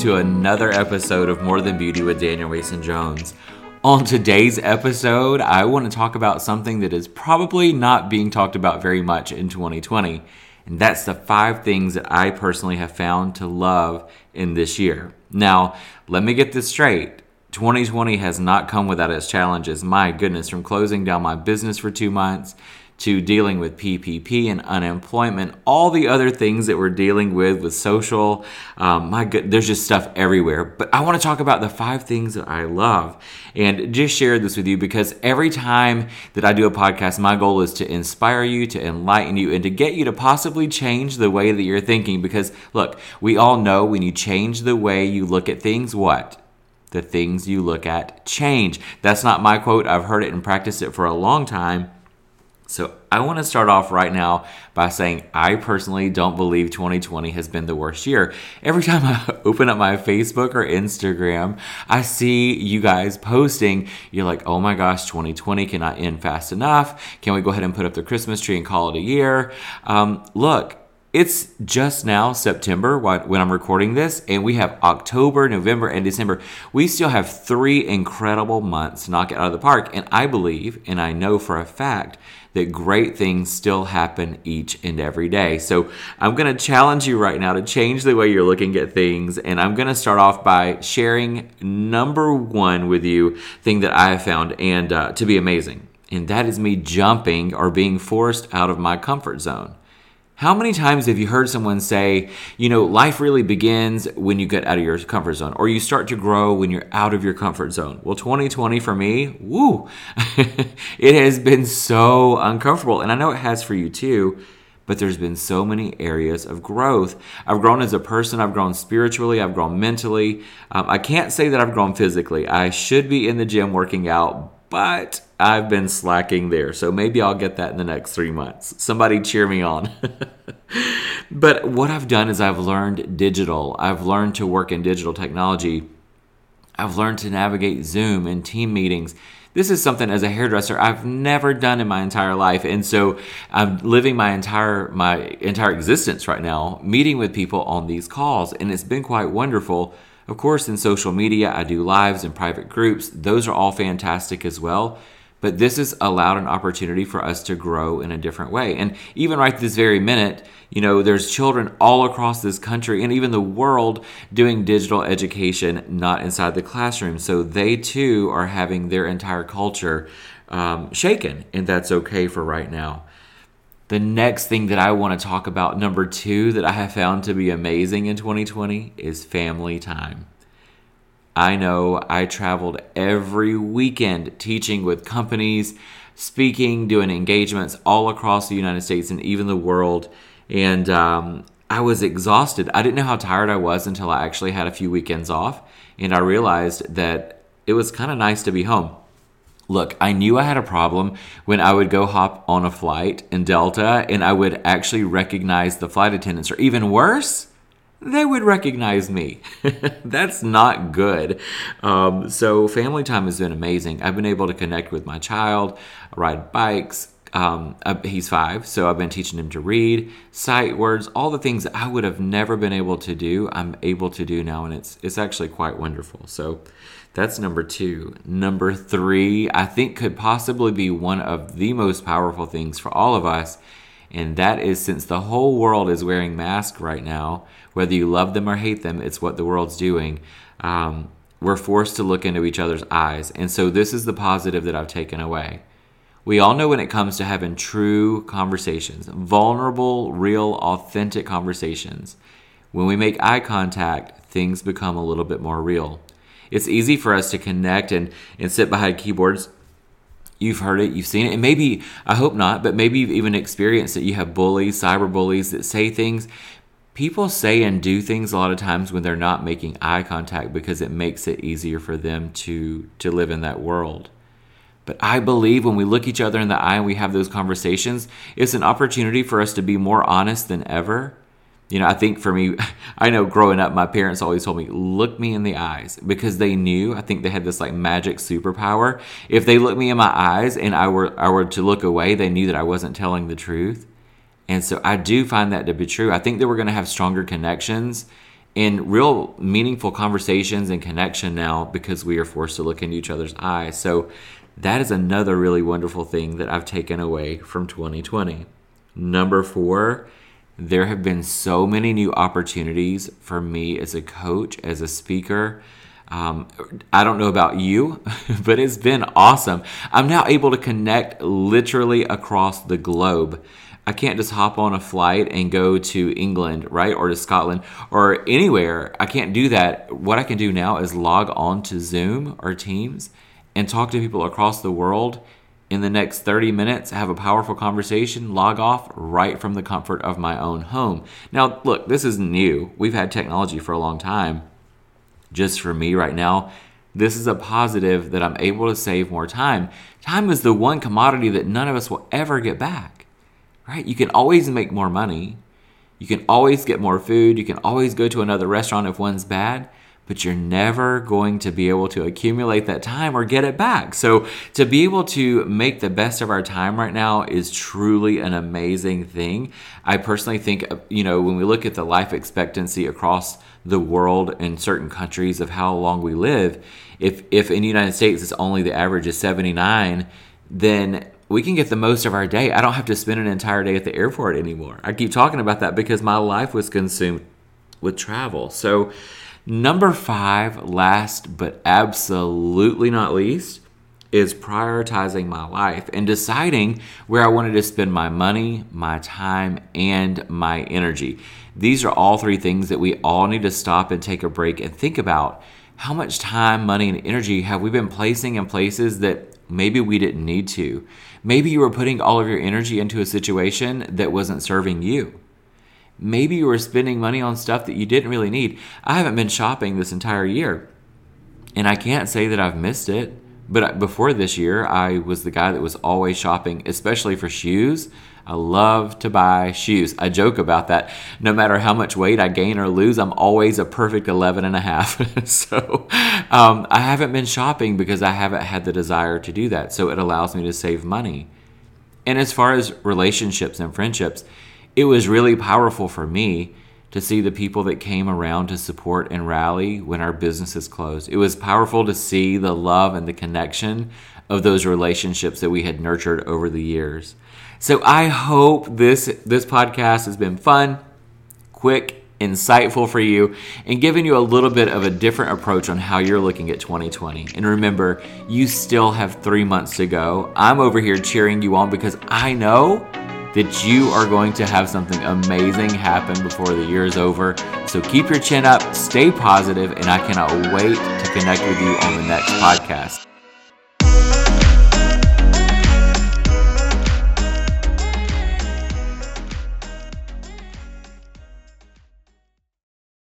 to another episode of More Than Beauty with Daniel Mason Jones. On today's episode, I want to talk about something that is probably not being talked about very much in 2020, and that's the five things that I personally have found to love in this year. Now, let me get this straight. 2020 has not come without its challenges. My goodness, from closing down my business for two months to dealing with PPP and unemployment, all the other things that we're dealing with with social. Um, my good, there's just stuff everywhere. But I want to talk about the five things that I love and just share this with you because every time that I do a podcast, my goal is to inspire you, to enlighten you, and to get you to possibly change the way that you're thinking. Because look, we all know when you change the way you look at things, what? The things you look at change. That's not my quote. I've heard it and practiced it for a long time so I want to start off right now by saying I personally don't believe 2020 has been the worst year. Every time I open up my Facebook or Instagram, I see you guys posting, you're like, oh my gosh, 2020 cannot end fast enough. Can we go ahead and put up the Christmas tree and call it a year? Um, look, it's just now September when I'm recording this, and we have October, November, and December. We still have three incredible months to knock it out of the park. And I believe, and I know for a fact, that great things still happen each and every day. So I'm going to challenge you right now to change the way you're looking at things. And I'm going to start off by sharing number one with you thing that I have found and uh, to be amazing. And that is me jumping or being forced out of my comfort zone. How many times have you heard someone say, you know, life really begins when you get out of your comfort zone, or you start to grow when you're out of your comfort zone? Well, 2020 for me, woo, it has been so uncomfortable. And I know it has for you too, but there's been so many areas of growth. I've grown as a person, I've grown spiritually, I've grown mentally. Um, I can't say that I've grown physically. I should be in the gym working out, but I've been slacking there. So maybe I'll get that in the next three months. Somebody cheer me on. but what I've done is I've learned digital, I've learned to work in digital technology, I've learned to navigate Zoom and team meetings. This is something as a hairdresser I've never done in my entire life. And so I'm living my entire my entire existence right now meeting with people on these calls and it's been quite wonderful of course, in social media, I do lives and private groups. Those are all fantastic as well. But this has allowed an opportunity for us to grow in a different way. And even right this very minute, you know, there's children all across this country and even the world doing digital education not inside the classroom. So they too are having their entire culture um, shaken, and that's okay for right now. The next thing that I want to talk about, number two, that I have found to be amazing in 2020 is family time. I know I traveled every weekend teaching with companies, speaking, doing engagements all across the United States and even the world. And um, I was exhausted. I didn't know how tired I was until I actually had a few weekends off. And I realized that it was kind of nice to be home. Look, I knew I had a problem when I would go hop on a flight in Delta and I would actually recognize the flight attendants, or even worse, they would recognize me. That's not good. Um, so, family time has been amazing. I've been able to connect with my child, ride bikes. Um, he's five, so I've been teaching him to read, sight words, all the things I would have never been able to do. I'm able to do now, and it's it's actually quite wonderful. So, that's number two. Number three, I think could possibly be one of the most powerful things for all of us. And that is since the whole world is wearing masks right now, whether you love them or hate them, it's what the world's doing. Um, we're forced to look into each other's eyes. And so this is the positive that I've taken away. We all know when it comes to having true conversations, vulnerable, real, authentic conversations, when we make eye contact, things become a little bit more real. It's easy for us to connect and, and sit behind keyboards. You've heard it, you've seen it, and maybe, I hope not, but maybe you've even experienced that you have bullies, cyber bullies that say things. People say and do things a lot of times when they're not making eye contact because it makes it easier for them to, to live in that world. But I believe when we look each other in the eye and we have those conversations, it's an opportunity for us to be more honest than ever you know, I think for me, I know growing up, my parents always told me, look me in the eyes because they knew, I think they had this like magic superpower. If they looked me in my eyes and I were, I were to look away, they knew that I wasn't telling the truth. And so I do find that to be true. I think that we're going to have stronger connections and real meaningful conversations and connection now because we are forced to look into each other's eyes. So that is another really wonderful thing that I've taken away from 2020. Number four, there have been so many new opportunities for me as a coach, as a speaker. Um, I don't know about you, but it's been awesome. I'm now able to connect literally across the globe. I can't just hop on a flight and go to England, right? Or to Scotland or anywhere. I can't do that. What I can do now is log on to Zoom or Teams and talk to people across the world in the next 30 minutes, have a powerful conversation, log off right from the comfort of my own home. Now, look, this is new. We've had technology for a long time. Just for me right now, this is a positive that I'm able to save more time. Time is the one commodity that none of us will ever get back, right? You can always make more money. You can always get more food. You can always go to another restaurant if one's bad but you're never going to be able to accumulate that time or get it back. So, to be able to make the best of our time right now is truly an amazing thing. I personally think, uh, you know, when we look at the life expectancy across the world in certain countries of how long we live, if, if in the United States it's only the average is 79, then we can get the most of our day. I don't have to spend an entire day at the airport anymore. I keep talking about that because my life was consumed with travel. So, Number five, last but absolutely not least, is prioritizing my life and deciding where I wanted to spend my money, my time, and my energy. These are all three things that we all need to stop and take a break and think about. How much time, money, and energy have we been placing in places that maybe we didn't need to? Maybe you were putting all of your energy into a situation that wasn't serving you. Maybe you were spending money on stuff that you didn't really need. I haven't been shopping this entire year, and I can't say that I've missed it. But before this year, I was the guy that was always shopping, especially for shoes. I love to buy shoes. I joke about that. No matter how much weight I gain or lose, I'm always a perfect 11 and a half. so um, I haven't been shopping because I haven't had the desire to do that. So it allows me to save money. And as far as relationships and friendships, it was really powerful for me to see the people that came around to support and rally when our businesses closed. It was powerful to see the love and the connection of those relationships that we had nurtured over the years. So I hope this this podcast has been fun, quick, insightful for you and giving you a little bit of a different approach on how you're looking at 2020. And remember, you still have 3 months to go. I'm over here cheering you on because I know that you are going to have something amazing happen before the year is over. So keep your chin up, stay positive, and I cannot wait to connect with you on the next podcast.